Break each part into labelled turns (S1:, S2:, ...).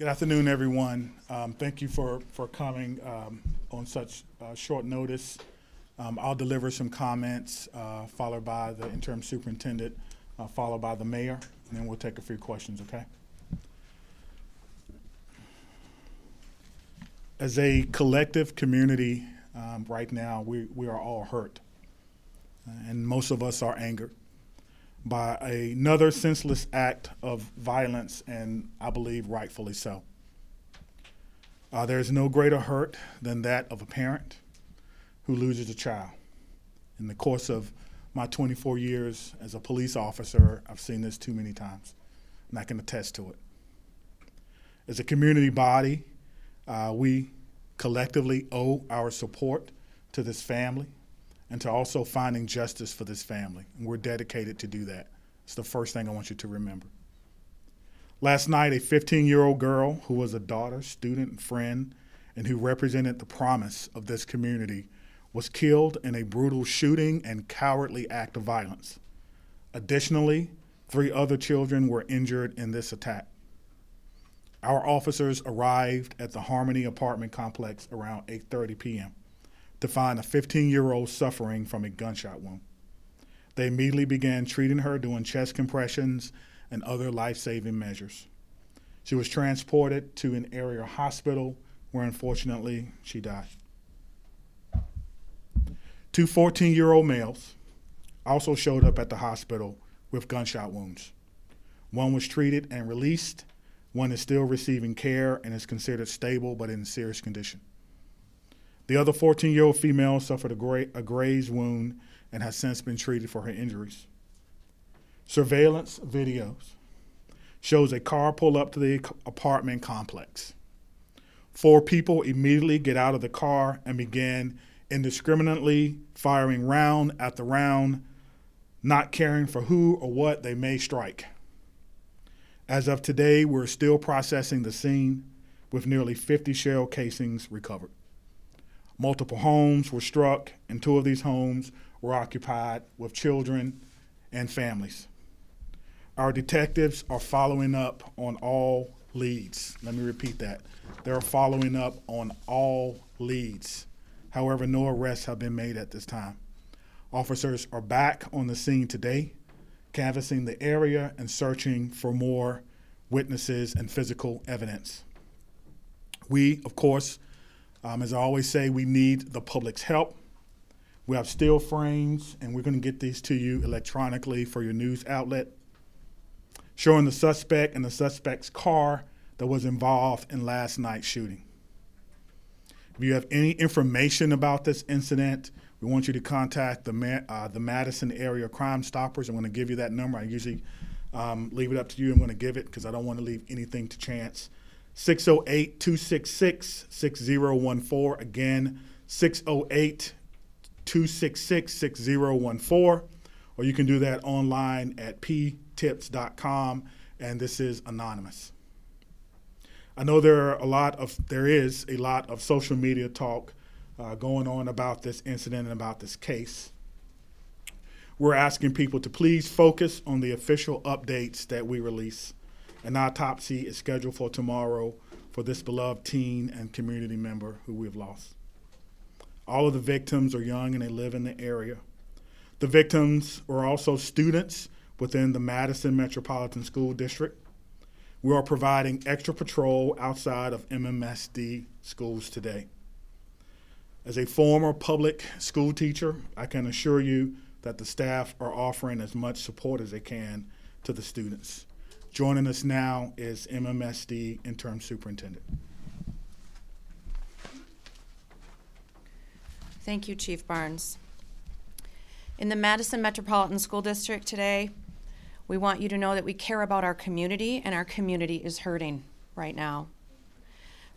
S1: Good afternoon, everyone. Um, thank you for, for coming um, on such uh, short notice. Um, I'll deliver some comments, uh, followed by the interim superintendent, uh, followed by the mayor, and then we'll take a few questions, okay? As a collective community, um, right now, we, we are all hurt. Uh, and most of us are angered by another senseless act of violence, and I believe rightfully so. Uh, there is no greater hurt than that of a parent who loses a child. In the course of my 24 years as a police officer, I've seen this too many times, and I can attest to it. As a community body, uh, we collectively owe our support to this family and to also finding justice for this family. And we're dedicated to do that. It's the first thing I want you to remember. Last night, a 15 year old girl who was a daughter, student, and friend, and who represented the promise of this community was killed in a brutal shooting and cowardly act of violence. Additionally, three other children were injured in this attack. Our officers arrived at the Harmony apartment complex around 8:30 p.m to find a 15 year old suffering from a gunshot wound. They immediately began treating her, doing chest compressions and other life saving measures. She was transported to an area hospital where unfortunately she died. Two 14 year old males also showed up at the hospital with gunshot wounds. One was treated and released, one is still receiving care and is considered stable but in serious condition. The other 14 year old female suffered a, gra- a graze wound and has since been treated for her injuries. Surveillance videos shows a car pull up to the apartment complex. Four people immediately get out of the car and begin indiscriminately firing round after round, not caring for who or what they may strike. As of today, we're still processing the scene with nearly 50 shell casings recovered. Multiple homes were struck, and two of these homes were occupied with children and families. Our detectives are following up on all leads. Let me repeat that. They're following up on all leads. However, no arrests have been made at this time. Officers are back on the scene today, canvassing the area and searching for more witnesses and physical evidence. We, of course, um, as I always say, we need the public's help. We have still frames, and we're going to get these to you electronically for your news outlet, showing the suspect and the suspect's car that was involved in last night's shooting. If you have any information about this incident, we want you to contact the, uh, the Madison Area Crime Stoppers. I'm going to give you that number. I usually um, leave it up to you. I'm going to give it because I don't want to leave anything to chance. 608 266 6014. Again, 608 266 6014. Or you can do that online at ptips.com. And this is anonymous. I know there are a lot of there is a lot of social media talk uh, going on about this incident and about this case. We're asking people to please focus on the official updates that we release. An autopsy is scheduled for tomorrow for this beloved teen and community member who we have lost. All of the victims are young and they live in the area. The victims were also students within the Madison Metropolitan School District. We are providing extra patrol outside of MMSD schools today. As a former public school teacher, I can assure you that the staff are offering as much support as they can to the students. Joining us now is MMSD interim superintendent.
S2: Thank you, Chief Barnes. In the Madison Metropolitan School District today, we want you to know that we care about our community and our community is hurting right now.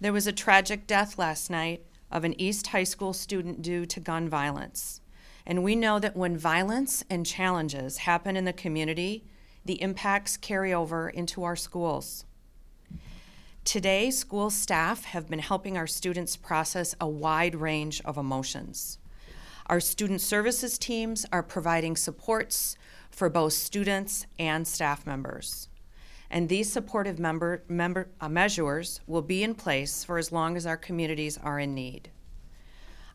S2: There was a tragic death last night of an East High School student due to gun violence. And we know that when violence and challenges happen in the community, the impacts carry over into our schools. Today, school staff have been helping our students process a wide range of emotions. Our student services teams are providing supports for both students and staff members. And these supportive member, member, uh, measures will be in place for as long as our communities are in need.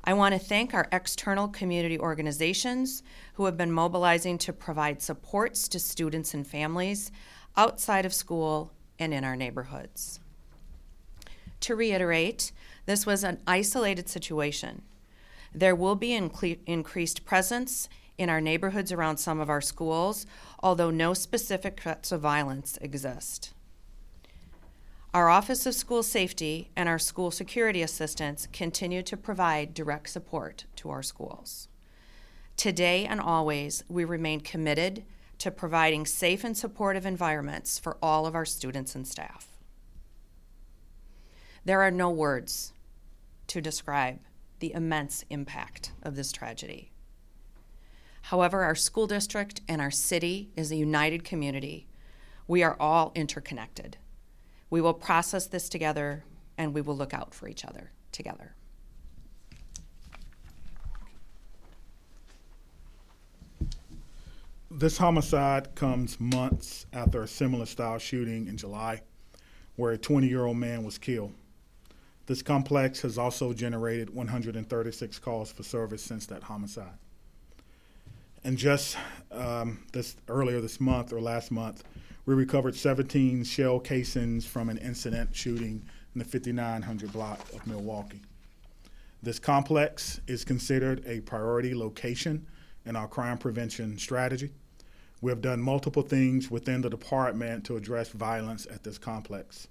S2: I want to thank our external community organizations who have been mobilizing to provide supports to students and families outside of school and in our neighborhoods. To reiterate, this was an isolated situation. There will be increased presence in our neighborhoods around some of our schools, although no specific threats of violence exist. Our Office of School Safety and our school security assistants continue to provide direct support to our schools. Today and always, we remain committed to providing safe and supportive environments for all of our students and staff. There are no words to describe the immense impact of this tragedy. However, our school district and our city is a united community. We are all interconnected. We will process this together and we will look out for each other together.
S1: This homicide comes months after a similar style shooting in July, where a 20 year old man was killed. This complex has also generated 136 calls for service since that homicide. And just um, this earlier this month or last month, we recovered 17 shell casings from an incident shooting in the 5900 block of Milwaukee. This complex is considered a priority location in our crime prevention strategy. We have done multiple things within the department to address violence at this complex.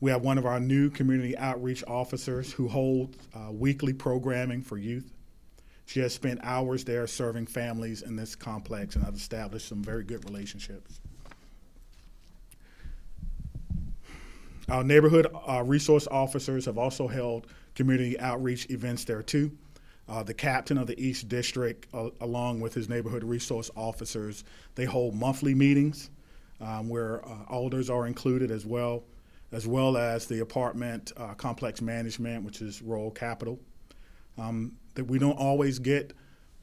S1: We have one of our new community outreach officers who holds uh, weekly programming for youth. She has spent hours there serving families in this complex and has established some very good relationships. Our neighborhood uh, resource officers have also held community outreach events there too. Uh, the captain of the East District, uh, along with his neighborhood resource officers, they hold monthly meetings um, where uh, elders are included as well as well as the apartment uh, complex management, which is Royal Capital. Um, that we don't always get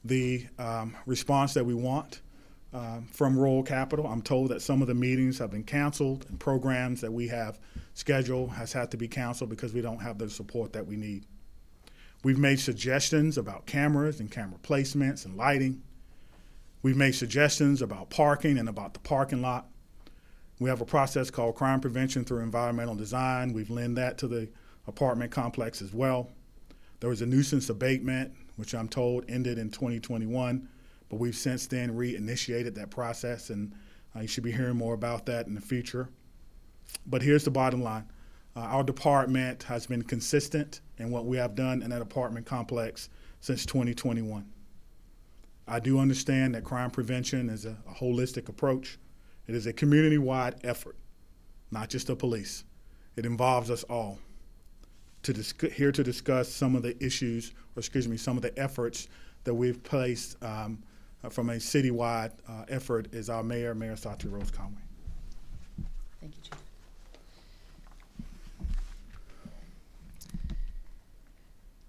S1: the um, response that we want um, from Royal Capital. I'm told that some of the meetings have been canceled and programs that we have scheduled has had to be canceled because we don't have the support that we need. We've made suggestions about cameras and camera placements and lighting. We've made suggestions about parking and about the parking lot. We have a process called crime prevention through environmental design. We've lent that to the apartment complex as well. There was a nuisance abatement, which I'm told ended in 2021, but we've since then reinitiated that process, and uh, you should be hearing more about that in the future. But here's the bottom line uh, our department has been consistent in what we have done in that apartment complex since 2021. I do understand that crime prevention is a, a holistic approach. It is a community wide effort, not just the police. It involves us all. To dis- here to discuss some of the issues, or excuse me, some of the efforts that we've placed um, from a citywide uh, effort is our mayor, Mayor Satya Rhodes-Conway.
S3: Thank you, Chief.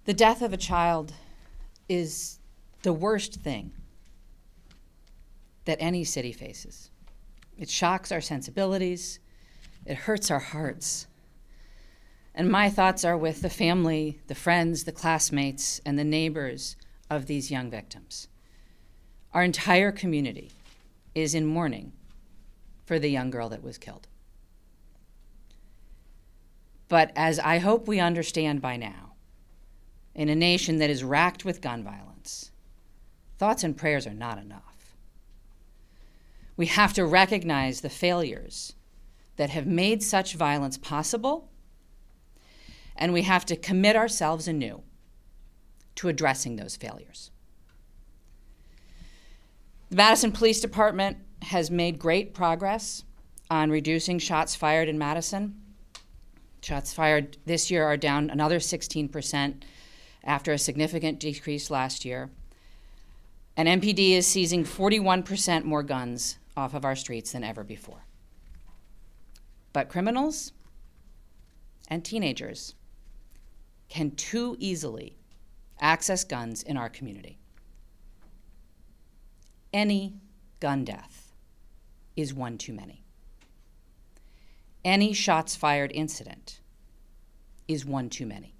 S3: The death of a child is the worst thing that any city faces. It shocks our sensibilities, it hurts our hearts. And my thoughts are with the family, the friends, the classmates, and the neighbors of these young victims. Our entire community is in mourning for the young girl that was killed. But as I hope we understand by now, in a nation that is racked with gun violence, thoughts and prayers are not enough. We have to recognize the failures that have made such violence possible, and we have to commit ourselves anew to addressing those failures. The Madison Police Department has made great progress on reducing shots fired in Madison. Shots fired this year are down another 16% after a significant decrease last year. And MPD is seizing 41% more guns off of our streets than ever before. But criminals and teenagers can too easily access guns in our community. Any gun death is one too many. any shots fired incident is one too many.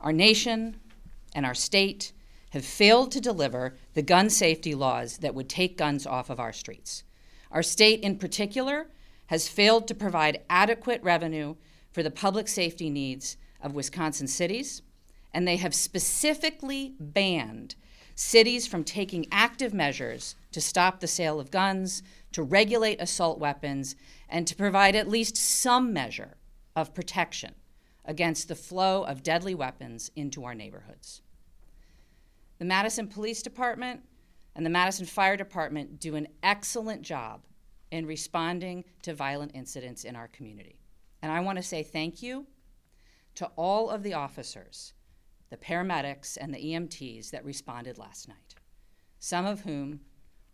S3: Our nation and our state have failed to deliver the gun safety laws that would take guns off of our streets. Our state, in particular, has failed to provide adequate revenue for the public safety needs of Wisconsin cities, and they have specifically banned cities from taking active measures to stop the sale of guns, to regulate assault weapons, and to provide at least some measure of protection against the flow of deadly weapons into our neighborhoods. The Madison Police Department and the Madison Fire Department do an excellent job in responding to violent incidents in our community. And I want to say thank you to all of the officers, the paramedics, and the EMTs that responded last night, some of whom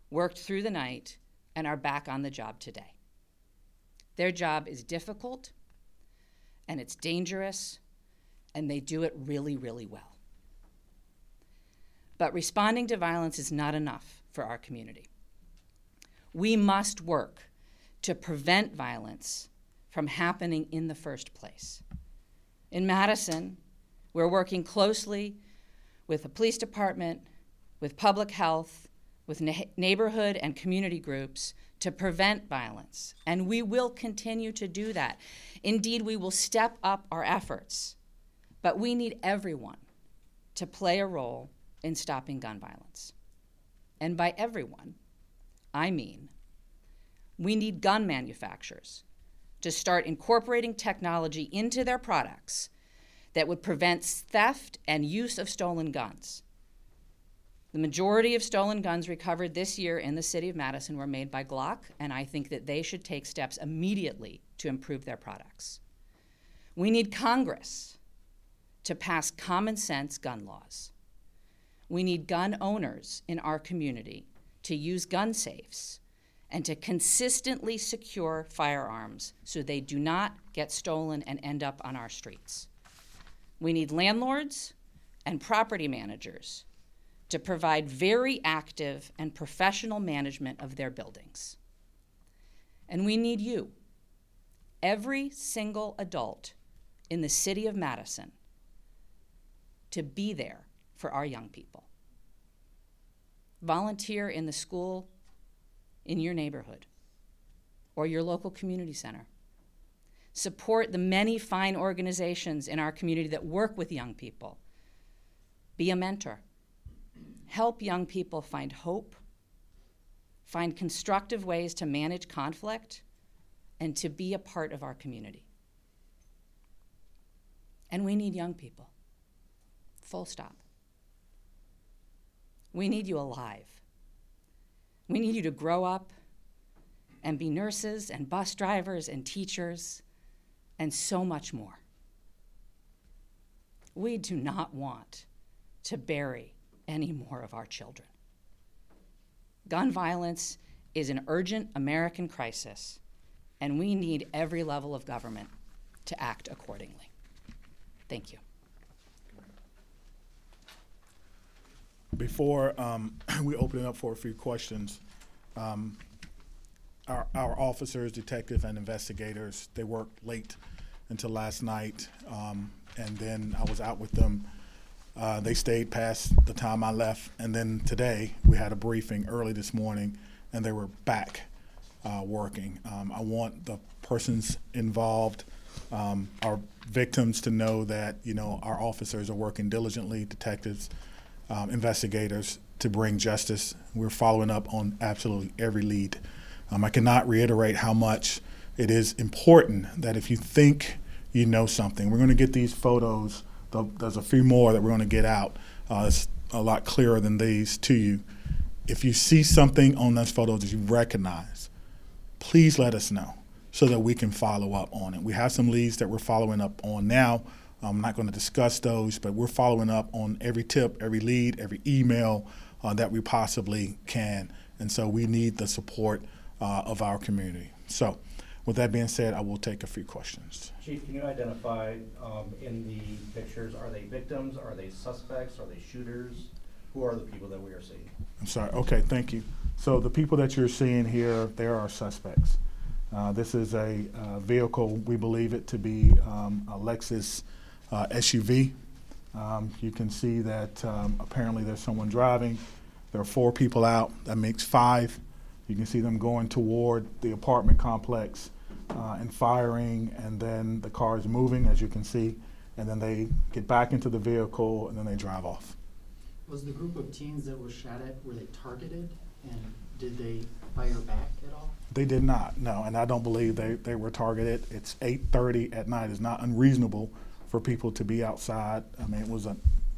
S3: worked through the night and are back on the job today. Their job is difficult and it's dangerous, and they do it really, really well. But responding to violence is not enough for our community. We must work to prevent violence from happening in the first place. In Madison, we're working closely with the police department, with public health, with neighborhood and community groups to prevent violence, and we will continue to do that. Indeed, we will step up our efforts, but we need everyone to play a role in stopping gun violence. And by everyone, I mean we need gun manufacturers to start incorporating technology into their products that would prevent theft and use of stolen guns. The majority of stolen guns recovered this year in the city of Madison were made by Glock, and I think that they should take steps immediately to improve their products. We need Congress to pass common sense gun laws. We need gun owners in our community to use gun safes and to consistently secure firearms so they do not get stolen and end up on our streets. We need landlords and property managers to provide very active and professional management of their buildings. And we need you, every single adult in the city of Madison, to be there for our young people. Volunteer in the school in your neighborhood or your local community center. Support the many fine organizations in our community that work with young people. Be a mentor help young people find hope, find constructive ways to manage conflict, and to be a part of our community. And we need young people. Full stop. We need you alive. We need you to grow up and be nurses and bus drivers and teachers and so much more. We do not want to bury any more of our children. Gun violence is an urgent American crisis, and we need every level of government to act accordingly. Thank you.
S1: Before um, we open it up for a few questions, um, our, our officers, detectives, and investigators, they worked late until last night, um, and then I was out with them uh, they stayed past the time I left, and then today we had a briefing early this morning, and they were back uh, working. Um, I want the persons involved, um, our victims, to know that you know our officers are working diligently, detectives, um, investigators, to bring justice. We're following up on absolutely every lead. Um, I cannot reiterate how much it is important that if you think you know something, we're going to get these photos there's a few more that we're going to get out. Uh, it's a lot clearer than these to you. If you see something on those photos that you recognize, please let us know so that we can follow up on it. We have some leads that we're following up on now. I'm not going to discuss those, but we're following up on every tip, every lead, every email uh, that we possibly can. And so we need the support uh, of our community. So, with that being said, I will take a few questions.
S4: Chief, can you identify um, in the pictures, are they victims, are they suspects, are they shooters? Who are the people that we are seeing?
S1: I'm sorry. Okay, thank you. So the people that you're seeing here, there are suspects. Uh, this is a uh, vehicle, we believe it to be um, a Lexus uh, SUV. Um, you can see that um, apparently there's someone driving. There are four people out. That makes five. You can see them going toward the apartment complex uh, and firing, and then the car is moving, as you can see, and then they get back into the vehicle and then they drive off.
S5: Was the group of teens that were shot at, were they targeted? And did they fire back at all?
S1: They did not, no, and I don't believe they, they were targeted. It's eight thirty at night. It's not unreasonable for people to be outside. I mean, it was a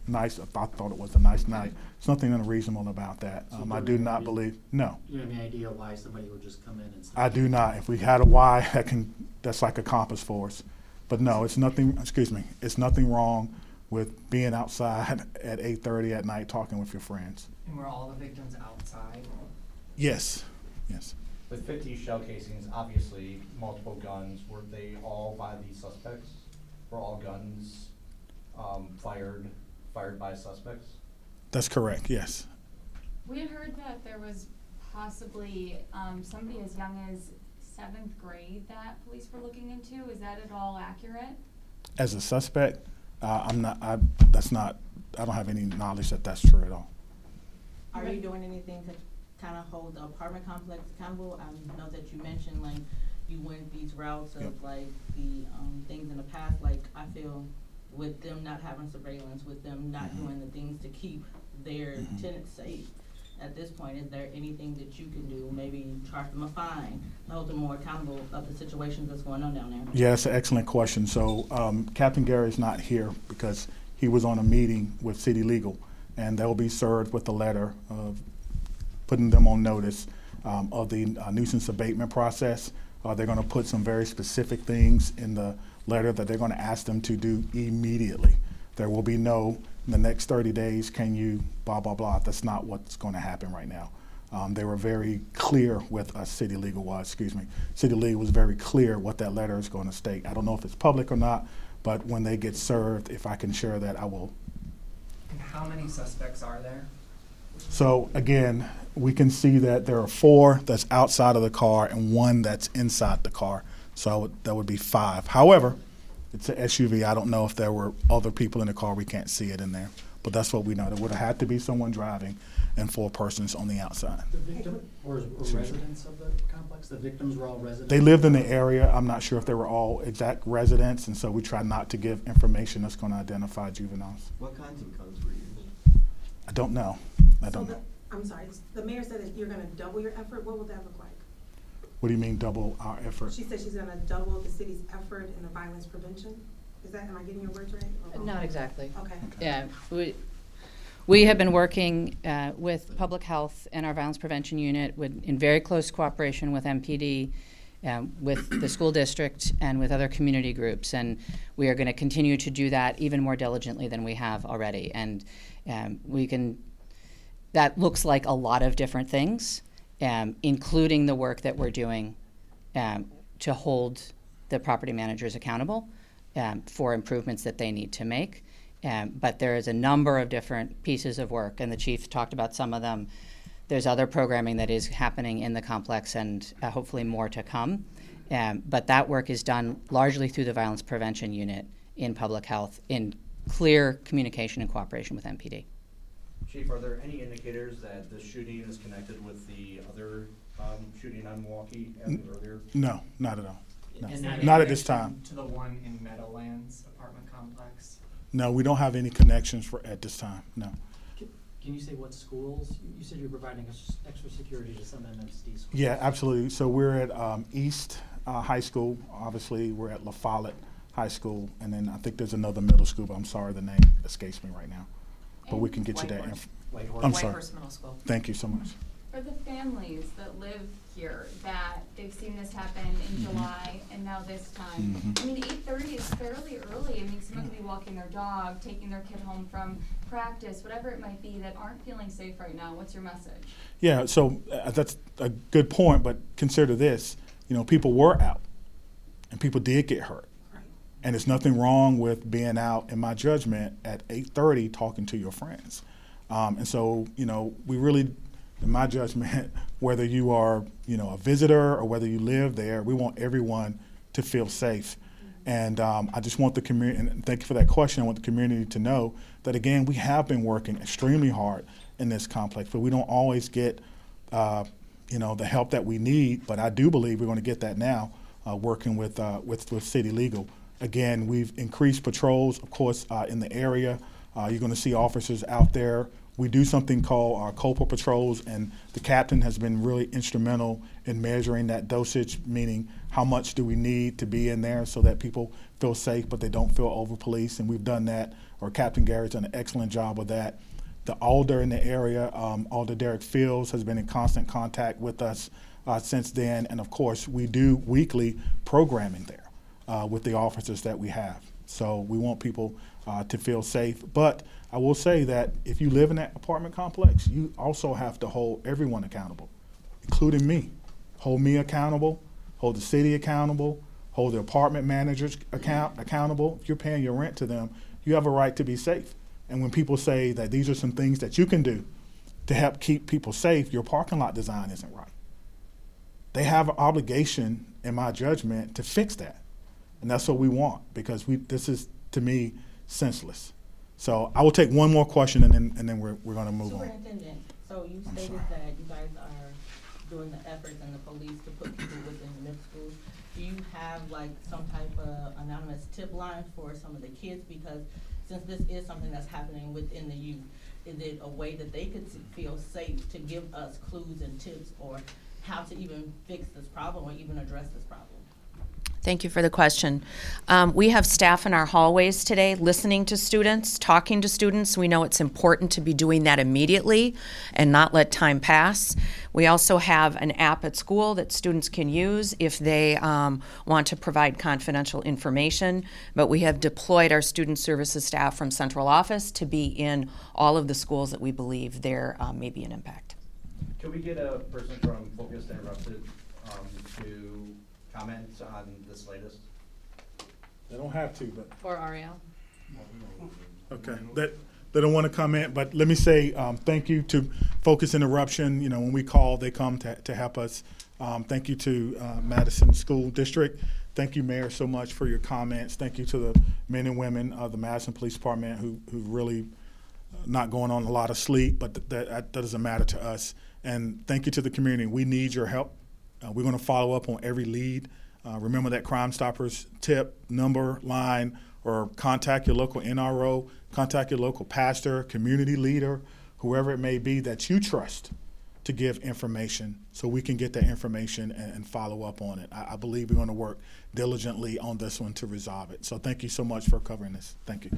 S1: nice, I thought it was a nice night. There's nothing unreasonable about that.
S5: So
S1: Um, I do
S5: was
S1: not
S5: no
S1: believe, no,
S5: Do you have any idea why somebody would just come in and?
S1: I do not. If we had a why, that can, that's like a compass for us. But no, it's nothing, excuse me, it's nothing wrong with being outside at eight thirty at night talking with your friends.
S6: And were all the victims outside?
S1: Yes, yes.
S4: With fifty shell casings, obviously multiple guns, were they all by the suspects? Were all guns, um, fired, fired by suspects?
S1: That's correct, yes.
S7: We had heard that there was possibly um, somebody as young as seventh grade that police were looking into. Is that at all accurate?
S1: As a suspect, uh, I'm not, I, that's not, I don't have any knowledge that that's true at all.
S8: Are you doing anything to kind of hold the apartment complex accountable? I know that you mentioned like you went these routes
S1: Yep.
S8: of like the, um, things in the past, like I feel with them not having surveillance, with them not
S1: Mhm.
S8: doing the things to keep their
S1: Mhm.
S8: tenants safe. At this point, is there anything that you can do, maybe charge them a fine, hold them more accountable of the situations that's going on down there?
S1: Yeah, that's an excellent question. So um, Captain Gary is not here because he was on a meeting with City Legal, and they'll be served with a letter of putting them on notice um, of the uh, nuisance abatement process. Uh, they're going to put some very specific things in the letter that they're going to ask them to do immediately. There will be no, in the next 30 days, can you blah, blah, blah. That's not what's going to happen right now. Um, they were very clear with us, City Legal was, excuse me. City Legal was very clear what that letter is going to state. I don't know if it's public or not, but when they get served, if I can share that, I will
S6: And how many suspects are there?
S1: So again, we can see that there are four that's outside of the car and one that's inside the car. So I would- that would be five. However, it's an SUV. I don't know if there were other people in the car. We can't see it in there. But that's what we know. There would have had to be someone driving and four persons on the outside.
S5: The victim, or, or
S1: Sure.
S5: residents of the complex, the victims were all residents?
S1: They lived in the area. I'm not sure if they were all exact residents, and so we try not to give information that's going to identify juveniles.
S9: What kinds of guns were used?
S1: I don't know. I
S10: So
S1: don't
S10: the-
S1: know.
S10: I'm sorry, the mayor said that you're gonna double your effort, what would that look like?
S1: What do you mean double our effort?
S10: She said she's gonna double the city's effort in the violence prevention, is that, am I getting your words right? or wrong?
S3: Not exactly.
S10: Okay,
S3: Yeah, we, we have been working uh, with Public Health and our Violence Prevention Unit with, in very close cooperation with MPD, um, with the school district, and with other community groups. And we are going to continue to do that even more diligently than we have already. And um, we can, that looks like a lot of different things, um, including the work that we're doing um, to hold the property managers accountable um, for improvements that they need to make. Um, but there is a number of different pieces of work, and the chief talked about some of them. There's other programming that is happening in the complex, and uh, hopefully more to come. Um, but that work is done largely through the violence prevention unit in public health, in clear communication and cooperation with MPD.
S4: Chief, are there any indicators that this shooting is connected with the other, um, shooting on Milwaukee and earlier?
S1: No, not at all. No.
S6: Is there
S1: Not at this time.
S6: To the one in Meadowlands apartment complex?
S1: No, we don't have any connections for, at this time, no.
S5: Can can you say what schools? You- You said you're providing us extra security to some MSD schools.
S1: Yeah, absolutely. So we're at um, East uh, High School, obviously, we're at La Follette High School, and then I think there's another middle school, but I'm sorry, the name escapes me right now. But we can get you that.
S2: Whitehorse.
S1: inf-
S4: Whitehorse?
S1: I'm sorry.
S2: Whitehorse Middle School.
S1: Thank you so much.
S7: For the families that live here, that they've seen this happen in
S1: Mhm.
S7: July and now this time.
S1: Mhm.
S7: I mean, eight thirty is fairly early. I mean, someone could be walking their dog, taking their kid home from practice, whatever it might be, that aren't feeling safe right now. What's your message?
S1: Yeah, so uh, that's a good point, but consider this, you know, people were out, and people did get hurt. And there's nothing wrong with being out, in my judgment, at 8:30 talking to your friends. Um, and so, you know, we really in my judgment, whether you are, you know, a visitor or whether you live there, we want everyone to feel safe. And um, I just want the community, and thank you for that question. I want the community to know that again, we have been working extremely hard in this complex, but we don't always get, uh, you know, the help that we need. But I do believe we're going to get that now, uh, working with, uh, with with City Legal. Again, we've increased patrols, of course, uh, in the area. Uh, you're going to see officers out there. We do something called our COPA patrols, and the captain has been really instrumental in measuring that dosage, meaning how much do we need to be in there so that people feel safe, but they don't feel over policed. And we've done that, or Captain Garrett's done an excellent job of that. The Alder in the area, um, Alder Derek Fields, has been in constant contact with us uh, since then. And of course, we do weekly programming there uh, with the officers that we have. So we want people uh, to feel safe. But I will say that if you live in that apartment complex, you also have to hold everyone accountable, including me. Hold me accountable, hold the city accountable, hold the apartment managers account accountable. If you're paying your rent to them, you have a right to be safe. And when people say that these are some things that you can do to help keep people safe, your parking lot design isn't right. They have an obligation, in my judgment, to fix that. And that's what we want because we this is to me senseless. So I will take one more question and then and then we're we're gonna move on.
S8: Superintendent, so you
S1: I'm
S8: stated
S1: sorry.
S8: that you guys are doing the efforts and the police to put people within the middle schools. Do you have like some type of anonymous tip line for some of the kids? Because since this is something that's happening within the youth, is it a way that they could feel safe to give us clues and tips or how to even fix this problem or even address this problem?
S2: Thank you for the question. Um, we have staff in our hallways today listening to students, talking to students. We know it's important to be doing that immediately and not let time pass. We also have an app at school that students can use if they um, want to provide confidential information. But we have deployed our student services staff from central office to be in all of the schools that we believe there um, may be an impact.
S4: Can we get a person from Focus Interrupted, um, to comment on this latest?
S1: They don't have to, but
S3: Or Ariel?
S1: Okay, that, they don't want to comment, but let me say, um, thank you to Focused Interruption, you know, when we call, they come to, to help us. Um, thank you to, uh, Madison School District. Thank you, Mayor, so much for your comments. Thank you to the men and women of the Madison Police Department who, who really uh, not going on a lot of sleep, but th- that, that doesn't matter to us. And thank you to the community. We need your help. Uh, we're going to follow up on every lead. Uh, remember that Crime Stoppers tip, number, line, or contact your local NRO, contact your local pastor, community leader, whoever it may be that you trust to give information so we can get that information and, and follow up on it. I, I believe we're going to work diligently on this one to resolve it. So thank you so much for covering this. Thank you.